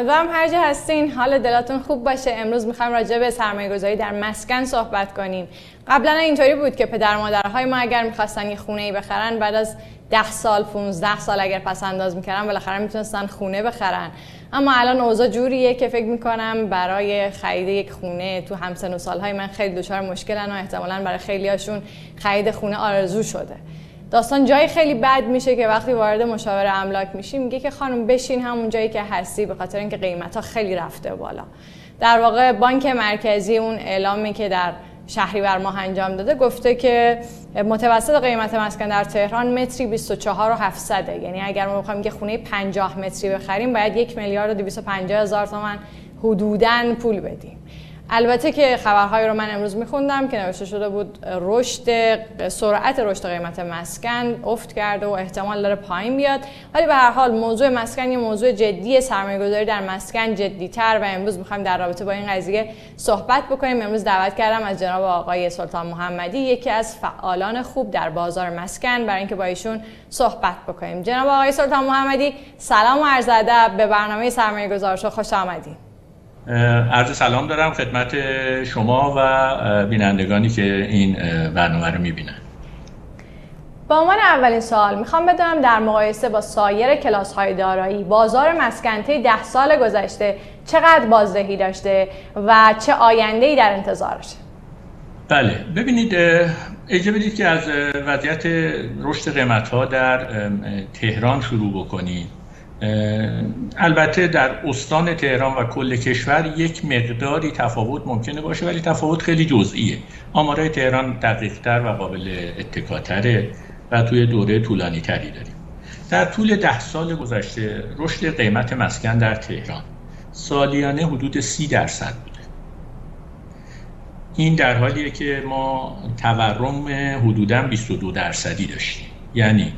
امیدوارم هر جا هستین. حال دلاتون خوب باشه. امروز می‌خوایم راجع به سرمایه گذاری در مسکن صحبت کنیم. قبلا اینطوری بود که پدر مادرهای ما اگر می‌خواستن یه خونه بخرن بعد از 10 سال 15 سال اگر پس انداز می‌کردن بالاخره می‌تونستن خونه بخرن. اما الان اوضاع جوریه که فکر می‌کنم برای خرید یک خونه تو همسن و سالهای من خیلی دچار مشکلن و احتمالا برای خیلی هاشون خرید خونه آرزو شده. داستان جایی خیلی بد میشه که وقتی وارد مشاور املاک میشی میگه که خانم بشین همون جایی که هستی به خاطر اینکه قیمت ها خیلی رفته بالا. در واقع بانک مرکزی اون اعلامی که در بر ماه انجام داده گفته که متوسط قیمت مسکن در تهران متری 24 و 700 یعنی اگر ما بخوایم که خونه 50 متری بخریم باید یک میلیارد و 250 هزار تومان حدوداً پول بدیم. البته که خبرهایی رو من امروز میخوندم که نوشته شده بود رشد سرعت رشد قیمت مسکن افت کرده و احتمال داره پایین بیاد. ولی به هر حال موضوع مسکن یه موضوع جدی سرمایه گذاری در مسکن جدی تر و امروز می‌خوایم در رابطه با این قضیه صحبت بکنیم. امروز دعوت کردم از جناب آقای سلطان محمدی یکی از فعالان خوب در بازار مسکن برای اینکه با ایشون صحبت بکنیم. جناب آقای سلطان محمدی سلام و عرض ادب به برنامه سرمایه گذارش خوش آمدید. عرض سلام دارم خدمت شما و بینندگانی که این برنامه رو می‌بینن. با عنوان اولین سوال می‌خوام بدونم در مقایسه با سایر کلاس های دارایی بازار مسکنته ده سال گذشته چقدر بازدهی داشته و چه آینده ای در انتظارشه بله ببینید اجازه بدید که از وضعیت رشد قیمت ها در تهران شروع بکنیم. البته در استان تهران و کل کشور یک مقداری تفاوت ممکنه باشه ولی تفاوت خیلی جزئیه. آمارای تهران دقیقتر و قابل اتکاتره و توی دوره طولانی تری داریم. در طول ده سال گذشته رشد قیمت مسکن در تهران سالیانه حدود سی درصد بوده. این در حالیه که ما تورم حدودا 22 درصدی داشتیم. یعنی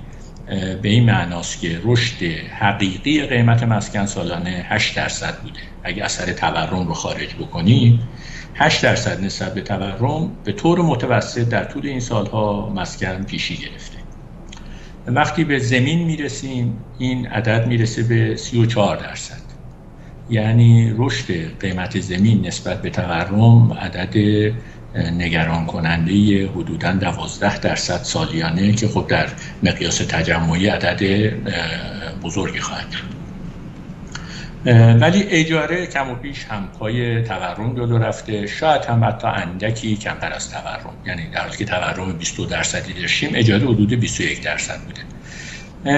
به این معناست که رشد حقیقی قیمت مسکن سالانه 8 درصد بوده. اگه اثر تورم رو خارج بکنیم 8 درصد نسبت به تورم به طور متوسط در طول این سالها مسکن پیشی گرفته. وقتی به زمین می‌رسیم این عدد می‌رسه به 34 درصد. یعنی رشد قیمت زمین نسبت به تورم عدد نگران کننده حدودا 12 درصد سالیانه که خب در مقیاس تجمعی عدد بزرگی خواهد ولی اجاره کم و بیش هم پای تورم جلو رفته. شاید هم حتی اندکی کمتر از تورم. یعنی در حالی که تورم 22 درصدی داشتیم اجاره حدود 21 درصد بوده.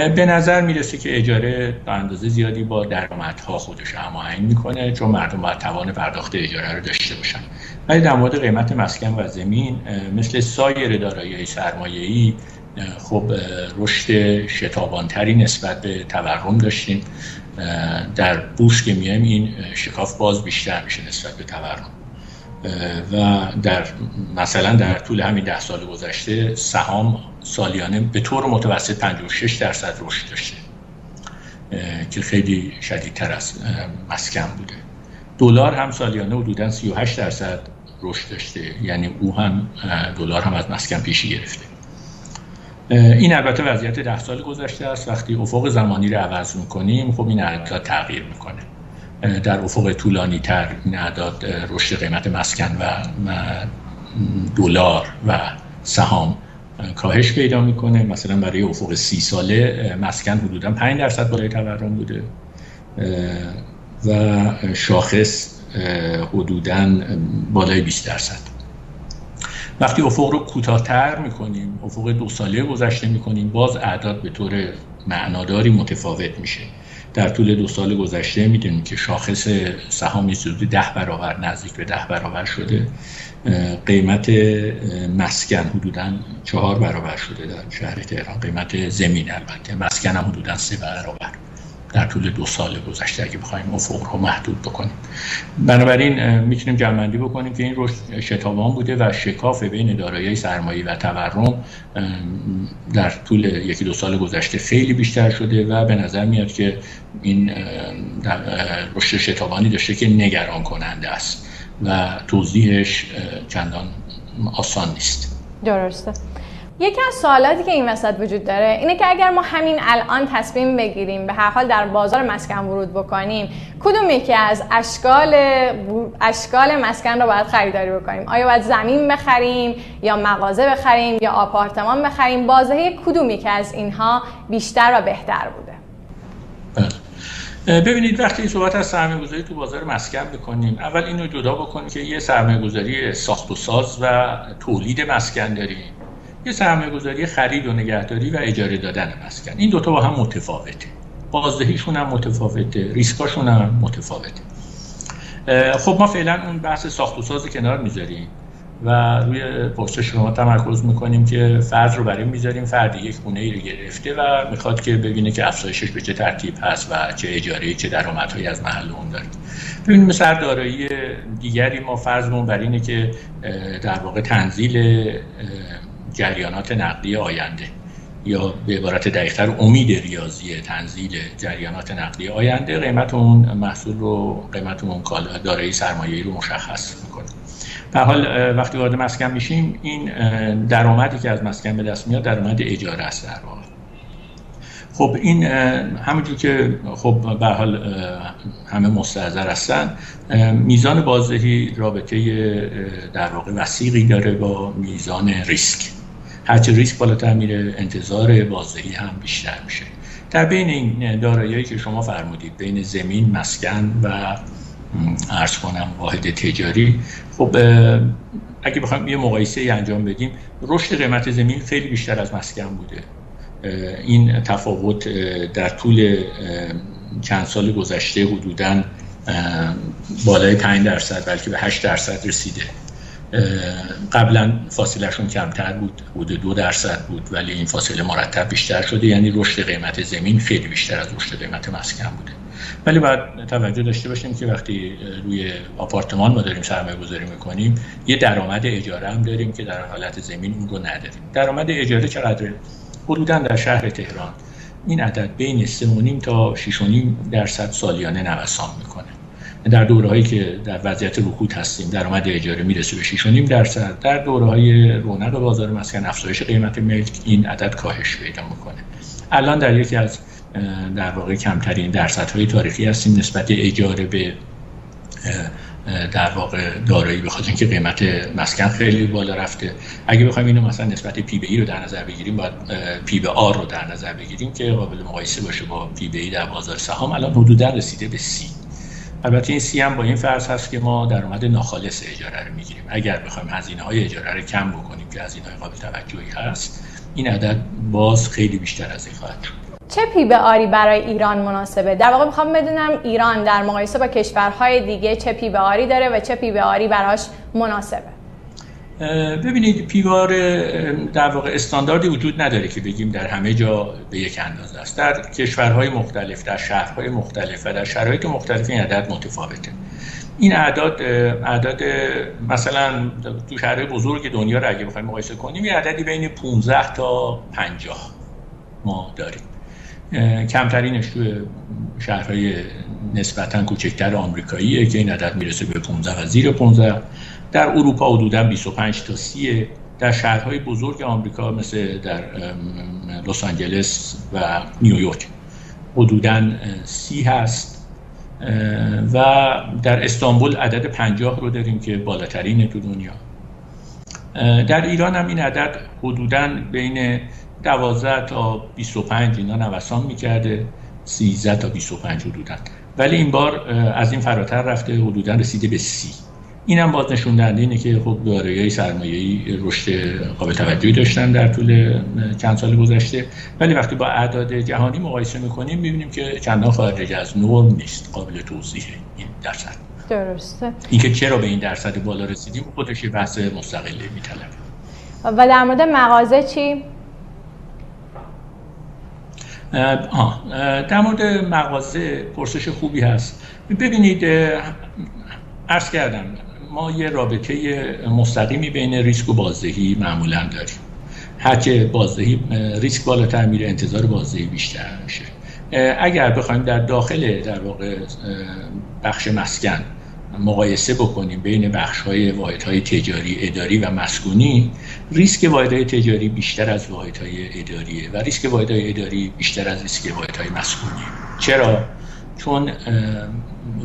به نظر می‌رسه که اجاره به اندازه زیادی با درآمدها خودش هماهنگ می‌کنه چون مردم باید توان پرداخت اجاره رو داشته باشن. ولی در مورد قیمت مسکن و زمین مثل سایر دارایی سرمایه‌ای خب رشد شتابانتری نسبت به تورم داشتیم. در بورس که میایم این شکاف باز بیشتر میشه نسبت به تورم. و در مثلا در طول همین ده سال گذشته سهام سالیانه به طور متوسط 56 درصد رشد داشته. که خیلی شدیدتر از مسکن بوده. دلار هم سالیانه حدودا 38 درصد رشد داشته. یعنی او هم دلار هم از مسکن پیشی گرفته. این البته وضعیت ده سال گذشته است. وقتی افق زمانی رو عوض می‌کنیم خب این اعداد تغییر می‌کنه. در افق طولانی تر این اعداد رشد قیمت مسکن و دلار و سهام کاهش پیدا می‌کنه. مثلا برای افق سی ساله مسکن حدودا 5 درصد بالای تورم بوده. و شاخص حدودا بالای 20 درصد. وقتی افق رو کوتاهتر می‌کنیم افق دو ساله گذشته می‌کنیم باز اعداد به طور معناداری متفاوت میشه. در طول دو سال گذشته می‌دونیم که شاخص سهام حدود ده برابر نزدیک به ده برابر شده. قیمت مسکن حدودا چهار برابر شده در شهر تهران. قیمت زمین البته مسکن هم حدودا سه برابر. در طول دو سال گذشته. اگه بخوایم افق رو محدود بکنیم. بنابراین می‌تونیم جمعندی بکنیم که این رشد شتابان بوده و شکاف بین دارایی سرمایه و تورم در طول یکی دو سال گذشته خیلی بیشتر شده و به نظر میاد که این رشد شتابانی داشته که نگران کننده است و توضیحش چندان آسان نیست. درسته. یکی از سوالاتی که این وسط وجود داره اینه که اگر ما همین الان تصمیم بگیریم به هر حال در بازار مسکن ورود بکنیم کدوم یکی از اشکال اشکال مسکن رو باید خریداری بکنیم؟ آیا باید زمین بخریم یا مغازه بخریم یا آپارتمان بخریم؟ بازه کدوم یکی از اینها بیشتر و بهتر بوده؟ بله. ببینید وقتی صحبت از سرمایه گذاری تو بازار مسکن بکنیم اول اینو جدا بکنیم که یه سرمایه گذاری ساخت و ساز و تولید مسکن داریم. یه سرمایه گذاری خرید و نگهداری و اجاره دادن مسکن. این دوتا با هم متفاوته. بازدهیشون هم متفاوته ریسکاشون هم متفاوته. خب ما فعلا اون بحث ساخت و ساز کنار می‌ذاریم و روی پست شما تمرکز می‌کنیم که فرد رو برای می‌ذاریم. فردی یک خونه ای رو گرفته و می‌خواد که ببینه که افزایشش به چه ترتیب هست و چه اجاره چه درآمدهایی از محل اون داره. ببینیم مثل دارایی دیگری ما فرضمون بر اینه که در واقع تنزیل جریانات نقدی آینده یا به عبارت دقیقتر امید ریاضی تنزیل جریانات نقدی آینده قیمت اون محصول رو قیمت اون کالا دارایی سرمایه‌ای رو مشخص می‌کنه. به حال وقتی وارد مسکن میشیم این درآمدی که از مسکن به دست میاد درآمد اجاره است در واقع. خب این همونجور که خب به حال همه مستحضر هستن میزان بازدهی رابطه در واقع وسیقی داره با میزان ریسک. هرچه ریسک بالاتر میره انتظار بازدهی هم بیشتر میشه. در بین این داراییایی که شما فرمودید بین زمین مسکن و ارز کنم واحد تجاری خب اگه بخوایم یه مقایسه ای انجام بدیم رشد قیمت زمین خیلی بیشتر از مسکن بوده. این تفاوت در طول چند سال گذشته حدودا بالای 5 درصد بلکه به 8 درصد رسیده. قبلا فاصلهشون کمتر بود حدود دو درصد بود ولی این فاصله مرتب بیشتر شده. یعنی رشد قیمت زمین خیلی بیشتر از رشد قیمت مسکن بوده. ولی باید توجه داشته باشیم که وقتی روی آپارتمان ما داریم سرمایه گذاری می‌کنیم یه درآمد اجاره هم داریم که در حالت زمین اون رو نداریم. درآمد اجاره چقدره؟ حدودا در شهر تهران. این عدد بین 3.5 تا 6.5 درصد سالیانه نوسان می‌کنه. در دوره هایی که در وضعیت رکود هستیم درآمد اجاره می‌رسه به 6.5 درصد. در دوره های رونق بازار مسکن افزایش قیمت ملک این عدد کاهش پیدا می‌کنه. الان در یکی از در واقع کمترین درصدهای تاریخی هستیم نسبت اجاره به در واقع دارایی بخاطر اینکه قیمت مسکن خیلی بالا رفته. اگه بخوایم اینو مثلا نسبت P به E رو در نظر بگیریم باید P به R رو در نظر بگیریم که قابل مقایسه باشه با P به E در بازار سهام. الان حدودا رسیده به سی. البته این سی هم با این فرض هست که ما درآمد ناخالص اجاره رو می‌گیریم. اگر بخوایم هزینه های اجاره رو کم بکنیم که هزینه های قابل توجهی هست این عدد باز خیلی بیشتر از این خواهد شد. چه P به R ی برای ایران مناسبه؟ در واقع می‌خوام بدونم ایران در مقایسه با کشورهای دیگه چه P به R ی داره و چه P به R ی براش مناسبه. ببینید P به R در واقع استانداردی وجود نداره که بگیم در همه جا به یک اندازه است. در کشورهای مختلف در شهرهای مختلف و در شرایط مختلف این عدد متفاوته. این اعداد اعداد مثلا تو شهرهای بزرگ دنیا رو اگه بخوایم مقایسه کنیم یه عددی بین 15 تا 50 ما داریم. کمترینش تو شهرهای نسبتا کوچکتر آمریکاییه که این عدد می‌رسه به 15 و زیر 15 در اروپا حدودا 25 تا 30 در شهرهای بزرگ آمریکا مثل در لس آنجلس و نیویورک حدودا 30 هست. و در استانبول عدد 50 رو داریم که بالاترین تو دنیا. در ایران هم این عدد حدودا بین 12 تا 25 اینا نوسان می‌کرده. 13 تا 25 حدودا. ولی این بار از این فراتر رفته حدودا رسیده به 30 اینم باز نشون دهنده اینه که خب دارایی سرمایه‌ای رشد قابل توجهی داشتن در طول چند سال گذشته. ولی وقتی با اعداد جهانی مقایسه می‌کنیم می‌بینیم که چندان خارج از نرم نیست قابل توضیح این درصد. درسته. اینکه چرا به این درصد بالا رسیدیم خودش بحث مستقلی میطلبه. و در مورد مغازه چی؟ آه. در مورد مغازه پرسش خوبی هست. ببینید عرض کردم ما یه رابطه مستقیمی بین ریسک و بازدهی معمولا داریم. هرچه بازدهی ریسک بالاتر میره انتظار بازدهی بیشتر میشه. اگر بخوایم در داخل در واقع بخش مسکن مقایسه بکنیم بین بخش های واحد های تجاری اداری و مسکونی ریسک واحد های تجاری بیشتر از واحد های اداریه و ریسک واحد های اداری بیشتر از ریسک واحد های مسکونی. چرا؟ چون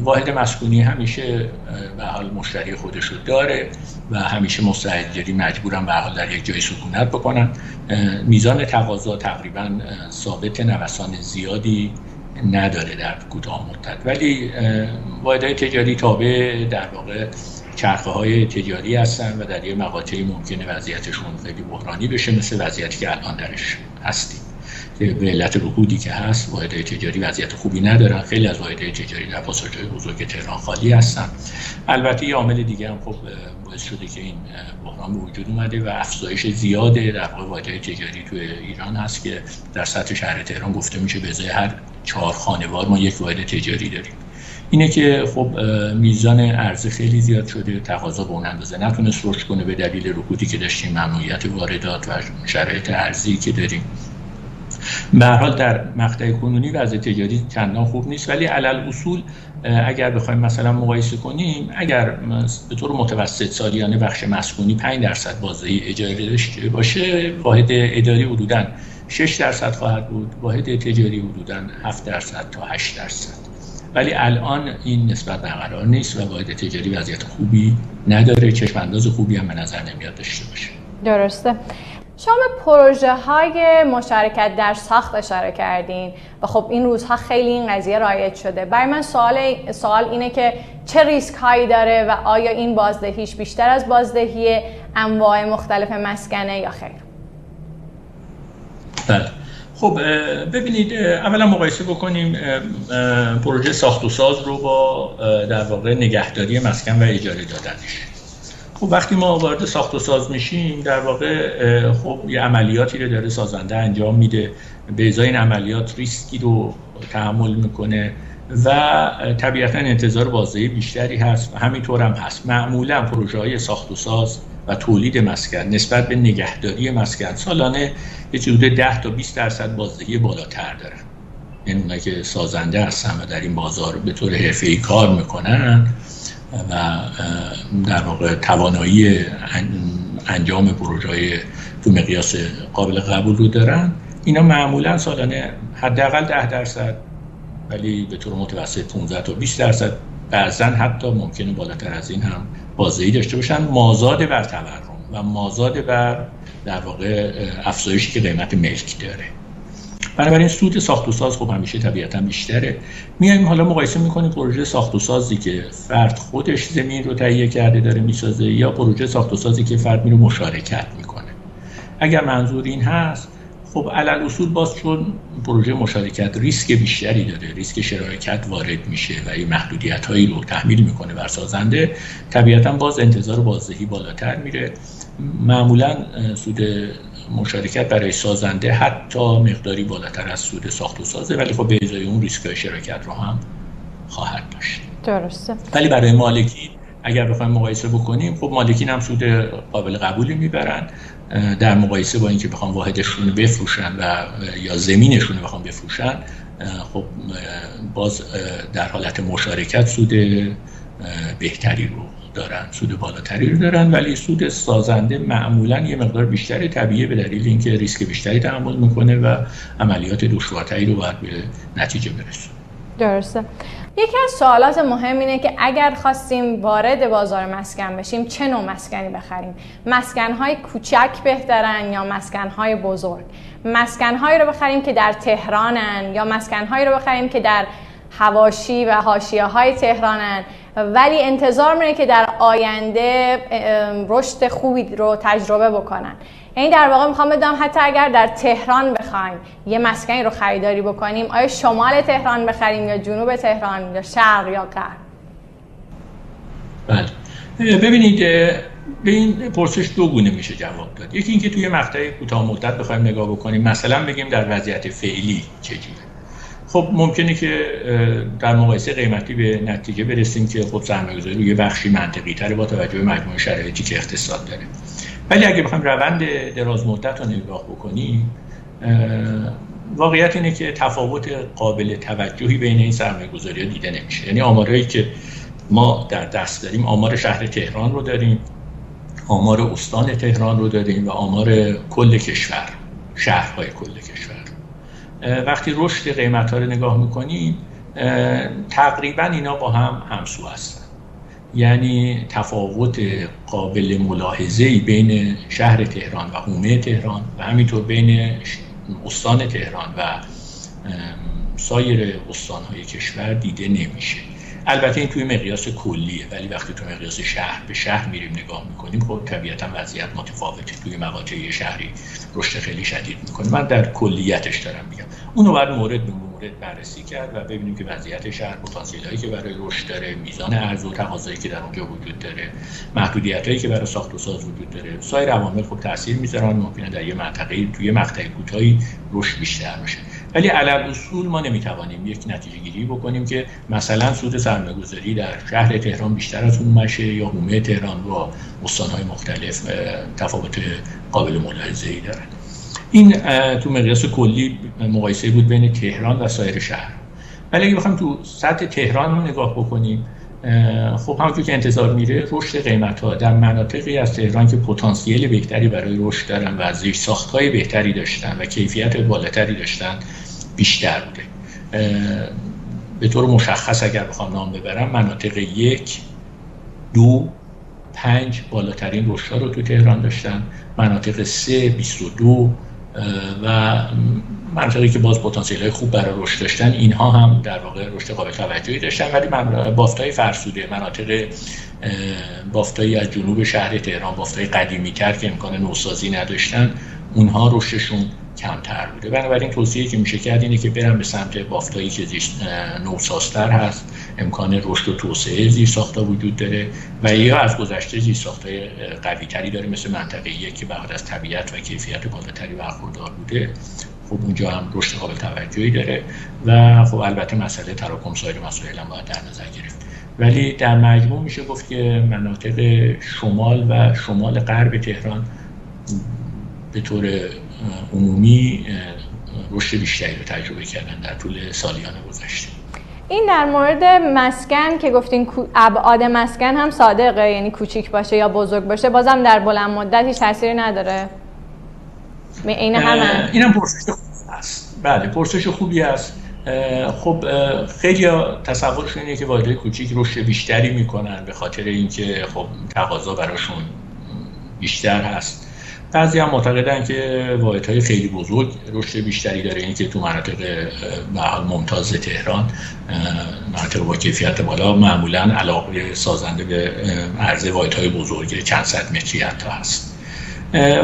واحد مسکونی همیشه به حال مشتری خودش رو داره و همیشه مستاجری مجبورن به حال در یک جای سکونت بکنن. میزان تقاضا تقریبا ثابت نوسان زیادی نداره در کوتاه مدت. ولی واحدهای تجاری تابع در واقع چرخه های تجاری هستن و در یه مقاطعی ممکنه وضعیتشون خیلی بحرانی بشه مثل وضعیتی که الان درش هستیم. به علت رکودی که هست واحد تجاری وضعیت خوبی ندارن. خیلی از واحد تجاری در پاساژهای بزرگ تهران خالی هستن. البته یه عامل دیگه هم خب باعث شده که این بحران به وجود اومده و افزایش زیاد در واقع واحد تجاری تو ایران هست که در سطح شهر تهران گفته میشه به هر چهار خانوار ما یک واحد تجاری داریم. اینه که خب میزان عرضه خیلی زیاد شده. تقاضا به اون اندازه نتونست رشد کنه به دلیل رکودی که داشتیم ممنوعیت واردات و شرایط ارزی که داریم. به حال در مقطع کنونی وضع تجاری چندان خوب نیست ولی علل اصول اگر بخوایم مثلا مقایسه کنیم اگر به طور متوسط سالیانه بخش مسکونی 5 درصد بازدهی اجاره داشته باشه واحد اداری حدودا 6 درصد خواهد بود واحد تجاری حدودا 7 درصد تا 8 درصد. ولی الان این نسبت برقرار نیست و واحد تجاری وضعیت خوبی نداره چشم انداز خوبی هم به نظر نمیاد داشته باشه. درسته. شما پروژه های مشارکت در ساخت اشاره کردین و خب این روزها خیلی این قضیه رایج شده. برای من سوال, سوال اینه که چه ریسک هایی داره و آیا این بازدهیش بیشتر از بازدهی انواع مختلف مسکنه یا خیر؟ بله. خب ببینید اولا مقایسه بکنیم پروژه ساخت و ساز رو با در واقع نگهداری مسکن و اجاره دادنش. خب وقتی ما وارد ساخت و ساز میشیم در واقع خب یه عملیاتی رو داره سازنده انجام میده. به ازای این عملیات ریسکی رو تحمل می‌کنه و طبیعتا انتظار بازدهی بیشتری هست و همینطور هم هست. معمولا پروژه های ساخت و ساز و تولید مسکن نسبت به نگهداری مسکن سالانه یه حدود 10 تا 20 درصد بازدهی بالاتر دارن. یعنی اونایی که سازنده هستن و در این بازار به طور حرفه‌ای کار می‌کنن و در واقع توانایی انجام پروژه تو مقیاس قابل قبول رو دارن. اینا معمولا سالانه حداقل 10 درصد ولی به طور متوسط 15 تا 20 درصد بعضا حتی ممکنه بالاتر از این هم بازدهی داشته باشن. مازاد بر تورم و مازاد بر در واقع افزایشی که قیمت ملک داره. بنابراین سود ساخت و ساز خب همیشه طبیعتا بیشتره. میایم حالا مقایسه می‌کنیم پروژه ساخت و سازی که فرد خودش زمین رو تهیه کرده داره می‌سازه یا پروژه ساخت و سازی که فرد میره مشارکت می‌کنه. اگر منظور این هست خب علل اصول باز چون پروژه مشارکت ریسک بیشتری داره ریسک شراکت وارد میشه و این محدودیت هایی رو تحمیل می‌کنه بر سازنده طبیعتا باز انتظار بازدهی بالاتر میره. معمولا سود مشارکت برای سازنده حتی مقداری بالاتر از سود ساخت و سازه ولی خب به ازای اون ریسک شرکت رو هم خواهد داشت. درسته. ولی برای مالکی اگر بخوایم مقایسه بکنیم خب مالکین هم سود قابل قبولی می‌برن در مقایسه با اینکه بخوام واحدشون رو بفروشن و یا زمینشون رو بخوام بفروشن خب باز در حالت مشارکت سود بهتری رو دارن. سود بالاتری رو دارن ولی سود سازنده معمولا یه مقدار بیشتری طبیعه به دلیل اینکه ریسک بیشتری تحمل می‌کنه و عملیات دشوارتری رو باید به نتیجه برسونه. درسته. یکی از سوالات مهم اینه که اگر خواستیم وارد بازار مسکن بشیم چه نوع مسکنی بخریم؟ مسکنهای کوچک بهترن یا مسکنهای بزرگ؟ مسکنهایی رو بخریم که در تهرانن یا مسکنهایی رو بخریم که در هواشی و حاشیه های تهرانن؟ ولی انتظار میره که در آینده رشد خوبی رو تجربه بکنن. یعنی در واقع می‌خوام بدم حتی اگر در تهران بخوایم یه مسکنی رو خریداری بکنیم آیا شمال تهران بخریم یا جنوب تهران یا شرق یا غرب؟ بله. ببینید به این پرسش دو گونه میشه جواب داد. یکی اینکه توی مقطع کوتاه مدت بخوایم نگاه بکنیم. مثلا بگیم در وضعیت فعلی چجوره خب ممکنه که در مقایسه قیمتی به نتیجه برسیم که خب سرمایه‌گذاری روی بخشی منطقی تره با توجه به مجموعه شرایطی که اقتصاد داره. ولی اگه بخوایم روند دراز مدت رو نگاه بکنیم واقعیت اینه که تفاوت قابل توجهی بین این سرمایه گذاری ها دیده نمیشه. یعنی آمارهایی که ما در دست داریم آمار شهر تهران رو داریم آمار استان تهران رو داریم و آمار کل کشور شهرهای کل کشور. وقتی رشد قیمت ها رو نگاه می‌کنیم تقریبا اینا با هم همسو هستن. یعنی تفاوت قابل ملاحظه بین شهر تهران و حومه تهران و همینطور بین استان تهران و سایر استانهای کشور دیده نمیشه. البته این توی مقیاس کلیه ولی وقتی تو مقیاس شهر به شهر میریم نگاه می‌کنیم خب طبیعتا وضعیت متفاوته. توی مقاطع شهری رشد خیلی شدید می‌کنه. من در کلیتش دارم میگم. اونو بعد مورد به مورد بررسی کرد و ببینیم که وضعیت شهر پتانسیل هایی که برای رشد داره میزان عرضه و تقاضایی که در اونجا وجود داره محدودیت هایی که برای ساخت و ساز وجود داره. سایر عوامل خب تاثیر می‌ذارن. ممکنه در یه منطقه توی مقطع کوتاهی رشد بیشتر بشه. ولی علل اصول ما نمی‌توانیم یک نتیجه گیری بکنیم که مثلا سود سرمایه‌گذاری در شهر تهران بیشتر از اون مشه یا حومه تهران با استانهای مختلف تفاوت قابل ملاحظه ای دارن این تو مقیاس کلی مقایسه بود بین تهران و سایر شهر. ولی اگه بخوایم تو سطح تهران رو نگاه بکنیم خب همونجور که انتظار میره رشد قیمت ها در مناطقی از تهران که پتانسیل بهتری برای رشد دارن و زیر ساخت های بهتری داشتن و کیفیت بالاتری داشتن بیشتر بوده. به طور مشخص اگر بخوام نام ببرم مناطق یک دو پنج بالاترین رشد رو تو تهران داشتن. مناطق سه بیست و دو و منطقی که باز پتانسیل های خوب برای رشد داشتن اینها هم در واقع رشد قابل توجهی داشتن. ولی بافتای فرسوده مناطق بافتایی از جنوب شهر تهران بافتای قدیمی تر که امکان نوسازی نداشتن اونها رشدشون کمتر بوده. بنابراین توصیه که میشه کرد اینه که برن به سمت بافتایی که نوسازتر هست. امکان رشد و توسعه زیر ساختا وجود داره و یا از گذشته زیر ساختای قوی تری داره مثل منطقه یک که بعد از طبیعت و کیفیت بالاتری برخوردار بوده. خب اونجا هم رشد قابل توجهی داره و خب البته مسئله تراکم سایر مسائل هم باید در نظر گرفت. ولی در مجموع میشه گفت که مناطق شمال و شمال غرب تهران به طور عمومی رشد بیشتری رو تجربه کردن در طول سالیان گذشته. این در مورد مسکن که گفتین ابعاد مسکن هم صادقه یعنی کوچیک باشه یا بزرگ باشه بازم در بلند مدت هیچ تاثیری نداره. این همه؟ اینم پرسش خوبی هست. بله پرسش خوبی است خب خیلی تصورشون اینه که واحدهای کوچیک رشد بیشتری می‌کنن به خاطر اینکه خب تقاضا براشون بیشتر هست. بعضی هم معتقدن که واحد های خیلی بزرگ رشد بیشتری داره. این که تو مناطق ممتاز تهران مناطق با کیفیت بالا معمولا علاقه سازنده به عرضه واحد های بزرگ چند صد متری حتی هست.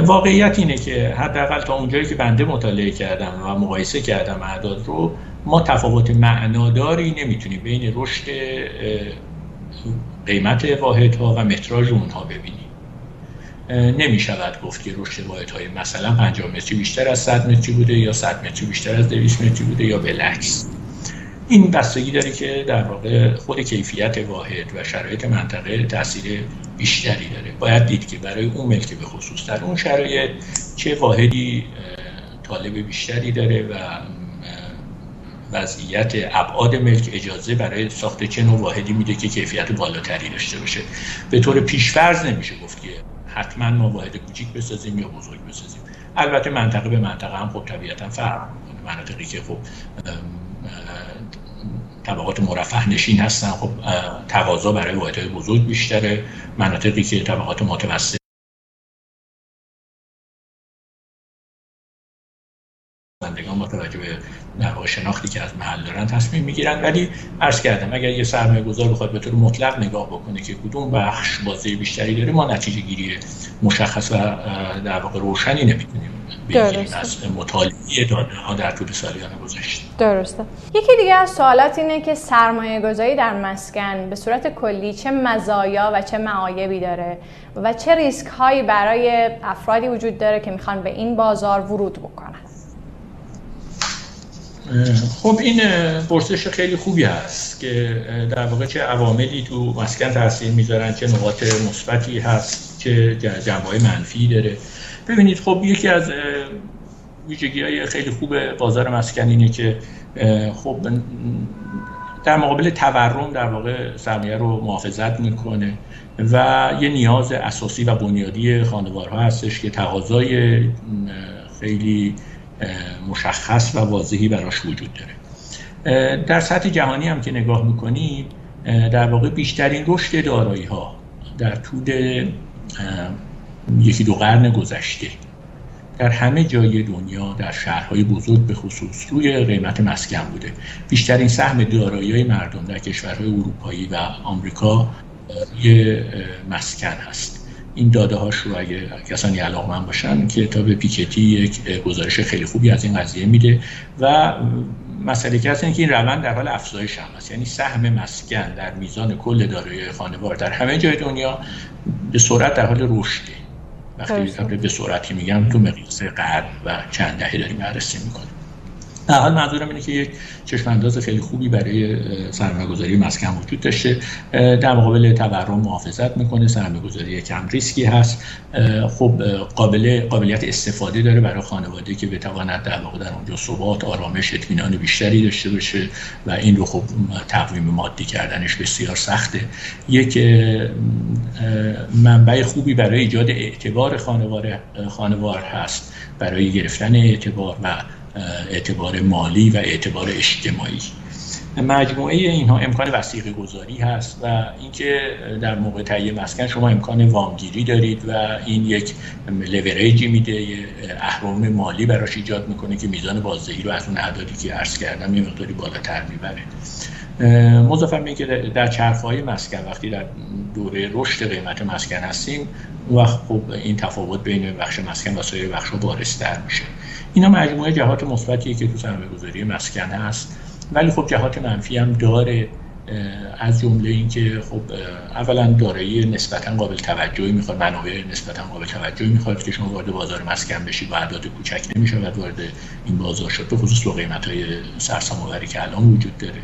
واقعیت اینه که حداقل تا اونجایی که بنده مطالعه کردم و مقایسه کردم اعداد رو ما تفاوت معناداری نمی‌تونیم بین رشد قیمت واحدها و متراژ اونها ببینیم. نمی شود گفت که رشد واحد های مثلا 50 متری بیشتر از 100 متری بوده یا 100 متری بیشتر از 200 متری بوده یا بالعکس این بستگی داره که در واقع خود کیفیت واحد و شرایط منطقه تاثیر بیشتری داره. باید دید که برای اون ملک به خصوص در اون شرایط چه واحدی طالب بیشتری داره و وضعیت ابعاد ملک اجازه برای ساخت چه نوع واحدی میده که کیفیت بالاتری داشته باشه. به طور پیشفرض نمیشه گفت که حتما ما واحد کوچیک بسازیم یا بزرگ بسازیم. البته منطقه به منطقه هم خب طبیعتا فرق می‌کنه. مناطقی که خب طبقات مرفه نشین هستن خب تقاضا برای واحدهای بزرگ بیشتره. مناطقی که طبقات متوسط بندگان با توجه به در شناختی که از محل دارن تصمیم می‌گیرن. ولی عرض کردم اگر یه سرمایه گذار بخواد به طور مطلق نگاه بکنه که کدوم بخش بازی بیشتری داره ما نتیجه گیری مشخص و در واقع روشنی نمی‌تونیم بگیریم از مطالعه داده ها در طول سالیان گذشته. درسته. یکی دیگه از سوالات اینه که سرمایه گذاری در مسکن به صورت کلی چه مزایا و چه معایبی داره و چه ریسک هایی برای افرادی وجود داره که می‌خوان به این بازار ورود بکنن. خب این پرسش خیلی خوبی هست که در واقع چه عواملی تو مسکن تاثیر می‌ذارن چه نقاط مثبتی هست چه جنبه های منفی داره. ببینید خب یکی از ویژگی های خیلی خوب بازار مسکن اینه که خب در مقابل تورم در واقع سرمایه رو محافظت می‌کنه و یه نیاز اساسی و بنیادی خانوارها هستش که تقاضای خیلی مشخص و واضحی براش وجود داره. در سطح جهانی هم که نگاه می‌کنیم در واقع بیشترین رشد دارایی ها در طول یکی دو قرن گذشته در همه جای دنیا در شهرهای بزرگ به خصوص روی قیمت مسکن بوده. بیشترین سهم دارایی مردم در کشورهای اروپایی و آمریکا روی مسکن هست. این داده هاش رو اگه کسانی علاقه من باشن کتاب پیکتی یک گزارش خیلی خوبی از این قضیه میده و مسئله که هست که این روند در حال افزایش هم هست. یعنی سهم مسکن در میزان کل دارایی خانوار در همه جای دنیا به سرعت در حال رشده. وقتی به سرعتی میگم تو مقیاس قرن و چند دهه داریم بررسی می‌کنیم. در حال منظورم اینه که یک چشم انداز خیلی خوبی برای سرمایه‌گذاری مسکن وجود داشته. در مقابل تورم محافظت می‌کنه. سرمایه‌گذاری کم ریسکی هست. خب قابل قابلیت استفاده داره برای خانواده که بتواند در واقع در اونجا ثبات آرامش اطمینان بیشتری داشته باشه و این رو خب تقویم مادی کردنش بسیار سخته. یک منبع خوبی برای ایجاد اعتبار خانوار خانوار هست برای گرفتن اعتبار و اعتبار مالی و اعتبار اجتماعی. مجموعه اینها امکان وسیقه گذاری هست و اینکه در موقع تهیه مسکن شما امکان وامگیری دارید و این یک لوریجی میده یه اهرام مالی براش ایجاد می‌کنه که میزان بازدهی رو از اون اعدادی که عرض کردم یه مقداری بالاتر می‌بره. مضافم که در چرخهای مسکن وقتی در دوره رشد قیمت مسکن هستیم اون وقت خب این تفاوت بین بخش مسکن و سایر بخش بارستر میشه. اینا مجموعه جهات مثبتیه که تو سرمایه‌گذاری مسکن هست. ولی خب جهات منفی هم داره از جمله اینکه خب اولا دارایی نسبتا قابل توجهی می‌خواد منابع نسبتا قابل توجهی می‌خواد که شما وارد بازار مسکن بشید و اعداد کوچک نمیشه و وارد این بازار شد به خصوص با قیمت های سرسام که الان وجود داره.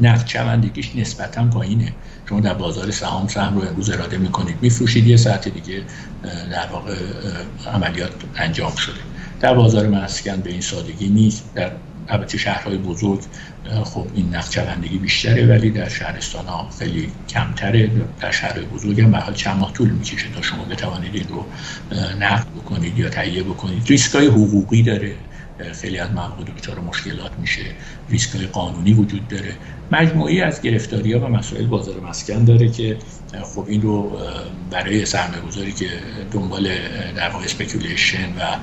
نقد چوندگیش نسبتا پایینه. شما در بازار سهام سهم رو امروز اراده می‌کنید میفروشید یه ساعت دیگه در واقع عملیات انجام شده. در بازار مسکن به این سادگی نیست. در البته شهرهای بزرگ خب این نقد چوندگی بیشتره ولی در شهرستان ها خیلی کمتره. در شهرهای بزرگ هم به حال چند ماه طول می‌کشه تا شما بتوانید این رو نقد بکنید یا تهیه بکنید. ریسک های حقوقی داره. خیلی از مواقع دچار مشکلات میشه. ریسک های قانونی وجود داره. مجموعی از گرفتاری ها و مسائل بازار مسکن داره که خب این رو برای سرمایه گذاری که دنبال در واقع speculation و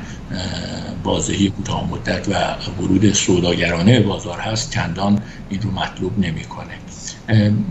بازدهی کوتاه مدت و ورود سوداگرانه بازار هست چندان این رو مطلوب نمی‌کنه.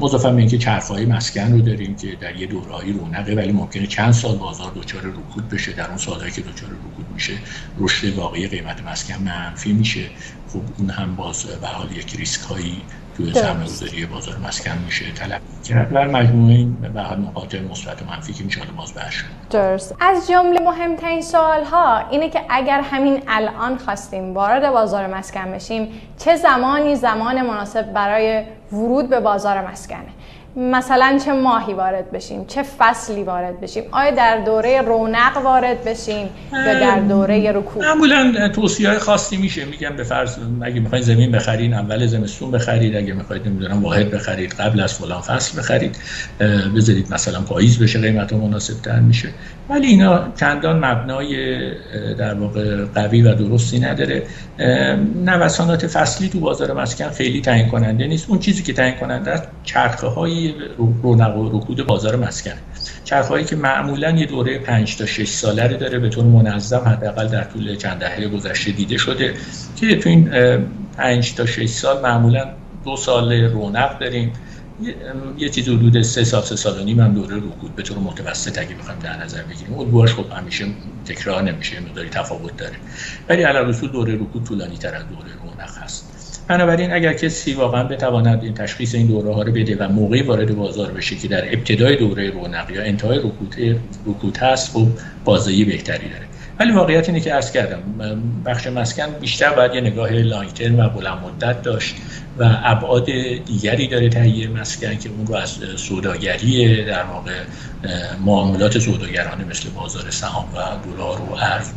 مضافا به اینکه چرخه‌های مسکن رو داریم که در یه دوره‌هایی رونقه ولی ممکنه چند سال بازار دچار رکود بشه. در اون سالهایی که دچار رکود میشه رشد واقعی قیمت مسکن منفی میشه. خب اون هم باز به حال یک ریسک هایی توی سرمایه‌گذاری بازار مسکن میشه. طلب کرد و مجموعه این به نقاط مثبت و منفی که میشه باز بحث درست. از جمله مهمترین سوال ها اینه که اگر همین الان خواستیم وارد بازار مسکن بشیم چه زمانی زمان مناسب برای ورود به بازار مسکنه؟ مثلا چه ماهی وارد بشیم چه فصلی وارد بشیم. آیا در دوره رونق وارد بشیم یا در دوره رکود معمولا توصیه های خاصی میشه. میگم به فرض اگه می‌خواین زمین بخرید اول زمستون بخرید. اگه می‌خواید نمی‌دونم واحد بخرید قبل از فلان فصل بخرید. بذارید مثلا پاییز بشه قیمت مناسب تر میشه. ولی اینا چندان مبنای در واقع قوی و درستی نداره. نوسانات فصلی تو بازار مسکن خیلی تعیین کننده نیست. اون چیزی که تعیین کننده است چرخه های رونق و رکود بازار مسکن. چرخه هایی که معمولا یه دوره 5 تا 6 ساله رو داره به طور منظم حداقل در طول چند دهه گذشته دیده شده که تو این 5 تا 6 سال معمولا دو سال رونق داریم. یه چیز حدود سه سال سه سال و نیم هم دوره رکود به طور متوسط اگه بخوایم در نظر بگیریم. الگوهاش خب همیشه تکرار نمیشه مقداری تفاوت داره. ولی علی رسول دوره رکود طولانی تر از دوره رونق هست. بنابراین اگر کسی واقعا بتواند این تشخیص این دوره ها رو بده و موقعی وارد بازار بشه که در ابتدای دوره رونق یا انتهای رکود رکود هست خب بازدهی بهتری داره. ولی واقعیت اینه که عرض کردم بخش مسکن بیشتر باید یه نگاه لانگ و بلند مدت داشت و ابعاد دیگری داره تهیه مسکن که اون رو از سوداگری در واقع معاملات سوداگرانه مثل بازار سهام و دلار و ارز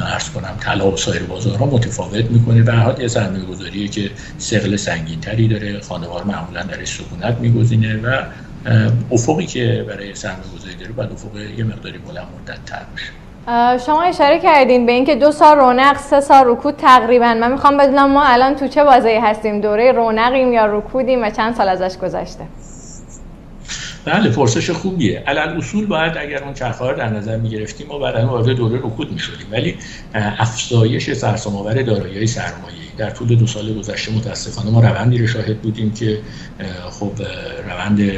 ارز کنم طلا و سایر بازارها متفاوت می‌کنه. به حال یه سرمایه گذاریه که سقل سنگین تری داره خانوار معمولا درش سکونت میگزینه و افقی که برای سرمایه گذاری داره باید افق یه مقداری بلند مدت تر باشه شما اشاره کردین به اینکه دو سال رونق سه سال رکود تقریبا. من می‌خوام بدونم ما الان تو چه بازی هستیم؟ دوره رونقیم یا رکودیم و چند سال ازش گذشته؟ بله پرسش خوبیه. علل اصول باید اگر اون چرخه در نظر می گرفتیم ما بعدا وارد دوره رکود می شدیم ولی افزایش سرسام آور دارایی سرمایه در طول دو سال گذشته متاسفانه ما روندی رو شاهد بودیم که خب روند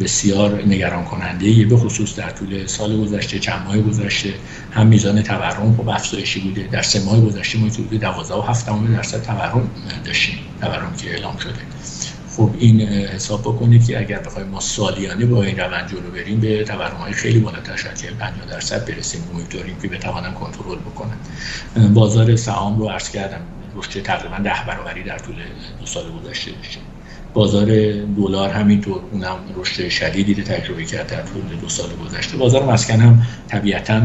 بسیار نگران کننده به خصوص در طول سال گذشته چند ماه گذشته. هم میزان تورم خب افزایشی بوده. در سه ماه گذشته ما حدود 12 و 7 درصد تورم داشتیم. تورم که اعلام شده. خب این حساب بکنید که اگر بخوایم ما سالیانه با این روند جلو بریم به های خیلی بالاتر شاید که 50 درصد برسیم. امیدواریم که بتوانم کنترل بکنن بازار سهام رو عرض کردم. رشد تقریبا ده برابری در طول دو سال گذشته داشتیم بازار دلار همینطور اونم رشد شدیدی رو تجربه کرد در طول دو سال گذشته. بازار مسکن هم طبیعتا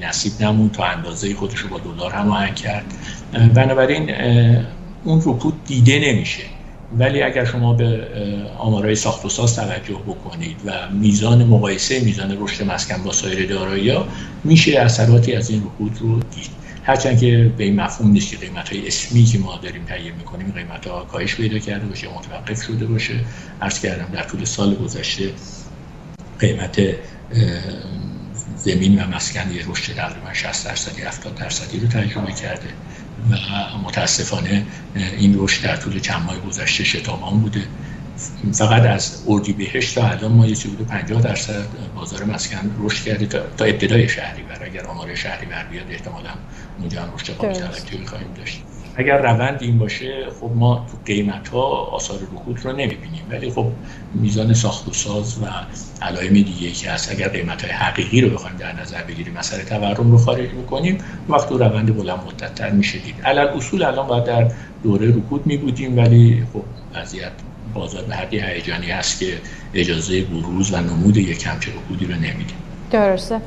نصیب نمون تا اندازه خودش رو با دلار هماهنگ کرد. بنابراین اون رکود دیده نمیشه. ولی اگر شما به آمارای ساخت و ساز توجه بکنید و میزان مقایسه میزان رشد مسکن با سایر دارایی میشه اثراتی از این رکود رو دید. هرچند که به این مفهوم نیست که قیمت های اسمی که ما داریم تهیه می‌کنیم قیمت ها کاهش پیدا کرده باشه متوقف شده باشه. عرض کردم در طول سال گذشته قیمت زمین و مسکن یه رشد تقریبا 60 درصدی 70 درصدی رو تجربه کرده. و متاسفانه این رشد در طول چند ماه گذشته شتابان بوده. فقط از بهشت تا الان ما یه چیزی 50 درصد بازار مسکن رشد کرده تا ابتدای شهری بر اگر آمار شهری بر بیاد احتمالا اونجا هم رشد قابل توجهی خواهیم داشت. اگر روند این باشه خب ما تو قیمت ها آثار رکود رو نمی‌بینیم. ولی خب میزان ساخت و ساز و علائم دیگه که هست اگر قیمت های حقیقی رو بخوایم در نظر بگیریم مسئله تورم رو خارج می‌کنیم وقت تو روند بلند مدت تر میشه دید. علل اصول الان باید در دوره رکود می بودیم ولی خب وضعیت بازار به حدی هیجانی هست که اجازه بروز و نمود یک همچه رکودی رو نمیده. درسته.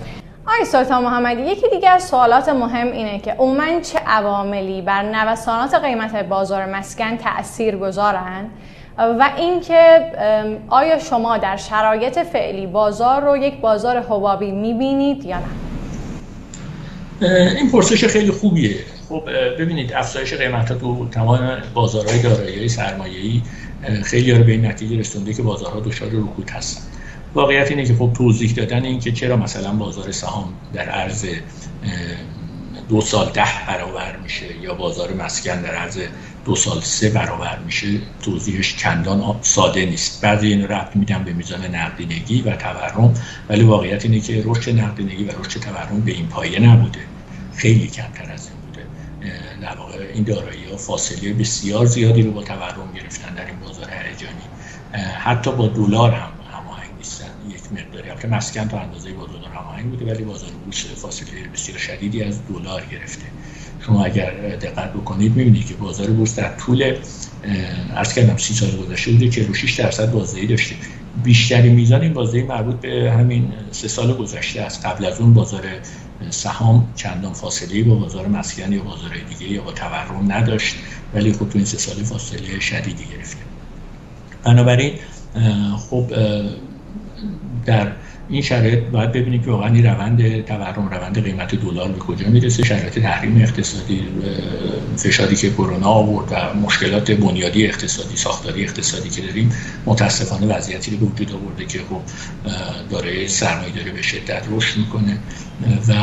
آقای سلطان محمدی یکی دیگه از سوالات مهم اینه که عموما چه عواملی بر نوسانات قیمت بازار مسکن تأثیر گذارن؟ و اینکه آیا شما در شرایط فعلی بازار رو یک بازار حبابی می‌بینید یا نه؟ این پرسش خیلی خوبیه. خب ببینید افزایش قیمت تو تمام بازارهای دارایی سرمایه‌ای خیلی رو به این نتیجه رسونده که بازارها دچار رکود هستن. واقعیت اینه که خب توضیح دادن این که چرا مثلا بازار سهام در عرض دو سال ده برابر میشه یا بازار مسکن در عرض دو سال سه برابر میشه توضیحش چندان ساده نیست. بعضی این ربط میدن به میزان نقدینگی و تورم ولی واقعیت اینه که رشد نقدینگی و رشد تورم به این پایه نبوده. خیلی کمتر از این بوده. در واقع این دارایی ها فاصله بسیار زیادی رو با تورم گرفتن در این بازار هیجانی. حتی با دلار هم که مسکن تا اندازه با دلار هماهنگ بوده ولی بازار بورس فاصله بسیار شدیدی از دلار گرفته. شما اگر دقت بکنید می‌بینید که بازار بورس در طول عرض کردم سی سال گذشته بوده که 46 درصد بازدهی داشته. بیشتری میزان این بازدهی مربوط به همین سه سال گذشته است. قبل از اون بازار سهام چندان فاصله با بازار مسکن یا بازار دیگه یا با تورم نداشت ولی خب تو این سه سال فاصله شدیدی گرفته. بنابراین خب در این شرایط باید ببینیم که واقعا این روند تورم روند قیمت دلار به کجا می‌رسه شرایط تحریم اقتصادی فشاری که کرونا آورد و مشکلات بنیادی اقتصادی ساختاری اقتصادی که داریم متاسفانه وضعیتی رو به وجود آورده که خب داره سرمایه داره به شدت رشد می‌کنه و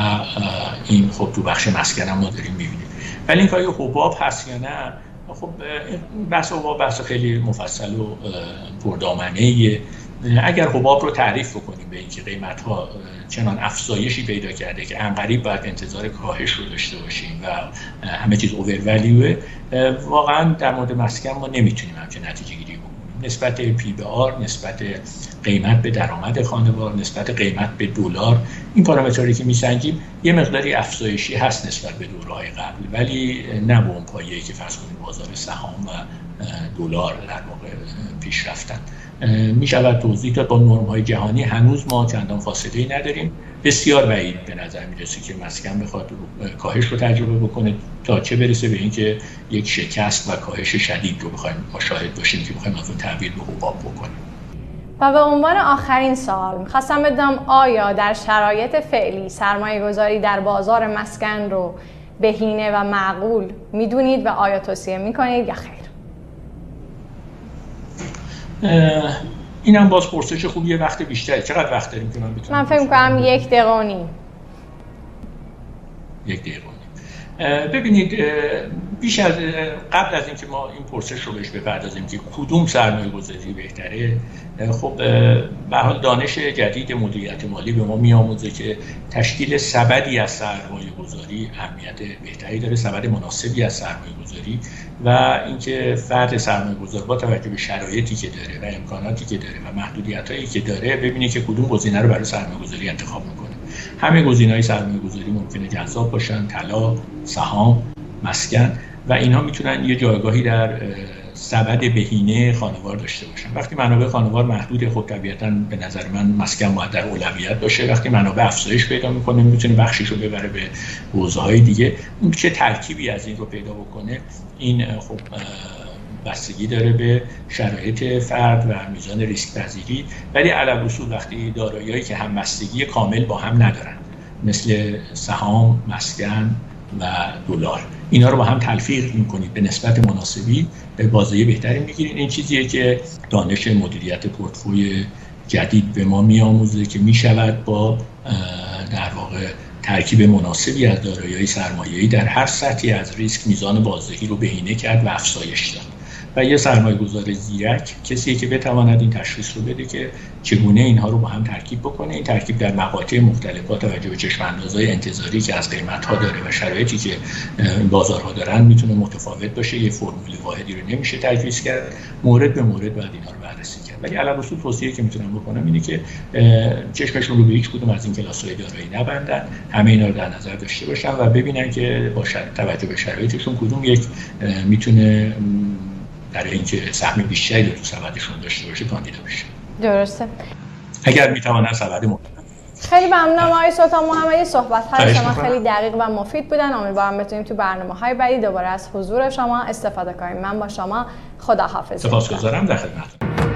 این خب تو بخش مسکن هم ما داریم می‌بینیم. ولی این کاری حباب هست یا نه؟ خب بحث حباب بحث خیلی مفصل و پردامنه اگر حباب رو تعریف بکنیم به اینکه قیمت ها چنان افزایشی پیدا کرده که انقریب باید انتظار کاهش رو داشته باشیم و همه چیز اوور واقعا در مورد مسکن ما نمی‌تونیم همچه نتیجه گیری بکنیم. نسبت پی به آر نسبت قیمت به درآمد خانوار نسبت قیمت به دلار این پارامترهایی که میسنجیم یه مقداری افزایشی هست نسبت به دورهای قبل ولی نه به اون پایه‌ای که فرض کنیم بازار سهام و دلار در واقع پیش رفتن. می شود توضیح داد با نرم های جهانی هنوز ما چندان فاصله نداریم. بسیار بعید به نظر می‌رسه که مسکن بخواد کاهش رو تجربه بکنه تا چه برسه به اینکه یک شکست و کاهش شدید رو بخوایم مشاهد باشیم که بخوایم از اون تحویل به حباب بکنیم. و به عنوان آخرین سوال می‌خواستم بدونم آیا در شرایط فعلی سرمایه گذاری در بازار مسکن رو بهینه و معقول می‌دونید و آیا توصیه می‌کنید یا خیر؟ این هم باز پرسش خوب یه وقت بیشتر چقدر وقت داریم که من بتونم من فکر کنم یک دقیقه یک دقیقه. ببینید بیش از قبل از اینکه ما این پرسش رو بهش بپردازیم که کدوم سرمایه گذاری بهتره خب به حال دانش جدید مدیریت مالی به ما میآموزه که تشکیل سبدی از سرمایه گذاری اهمیت بهتری داره سبد مناسبی از سرمایه گذاری و اینکه فرد سرمایه گذار با توجه به شرایطی که داره و امکاناتی که داره و محدودیت هایی که داره ببینه که کدوم گزینه رو برای سرمایه گذاری انتخاب می‌کنه. همه های سرمایه گذاری ممکنه جذاب باشن طلا سهام مسکن و اینها می‌تونن یه جایگاهی در سبد بهینه خانوار داشته باشن. وقتی منابع خانوار محدود خود طبیعتا به نظر من مسکن باید در اولویت باشه. وقتی منابع افزایش پیدا می‌کنه می‌تونه بخشش رو ببره به حوزه های دیگه. اون چه ترکیبی از این رو پیدا بکنه این خب بستگی داره به شرایط فرد و میزان ریسک پذیری. ولی علل اصول وقتی داراییایی که هم بستگی کامل با هم ندارن مثل سهام، مسکن و دلار اینا رو با هم تلفیق می‌کنید. به نسبت مناسبی به بازه بهتری می‌گیرید. این چیزیه که دانش مدیریت پورتفوی جدید به ما میآموزه که می‌شود با در واقع ترکیب مناسبی از دارایی سرمایه‌ای در هر سطحی از ریسک میزان بازدهی رو بهینه کرد و افزایش داد. و یه سرمایه گذار زیرک کسی که بتواند این تشخیص رو بده که چگونه اینها رو با هم ترکیب بکنه. این ترکیب در مقاطع مختلف با توجه به چشم انتظاری که از قیمت ها داره و شرایطی که بازارها دارن می‌تونه متفاوت باشه. یه فرمول واحدی رو نمیشه تجویز کرد. مورد به مورد باید اینا رو بررسی کرد. ولی علل اصول توصیه که می‌تونم بکنم اینه که چشمشون رو به هیچ کدوم از این کلاس های دارایی نبندن. همه اینا رو در نظر داشته باشن و ببینن که با توجه به شرایطشون کدوم یک می‌تونه برای اینکه سهم بیشتری رو تو سبدشون داشته باشه کاندیدا بشه درسته. اگر می‌توانن سبد خیلی ممنونم آقای سلطان محمدی. صحبت های شما خیلی دقیق و مفید بودن. امیدوارم بتونیم تو برنامه های بعدی دوباره از حضور شما استفاده کنیم. من با شما خدا حافظ سپاسگزارم در خدمت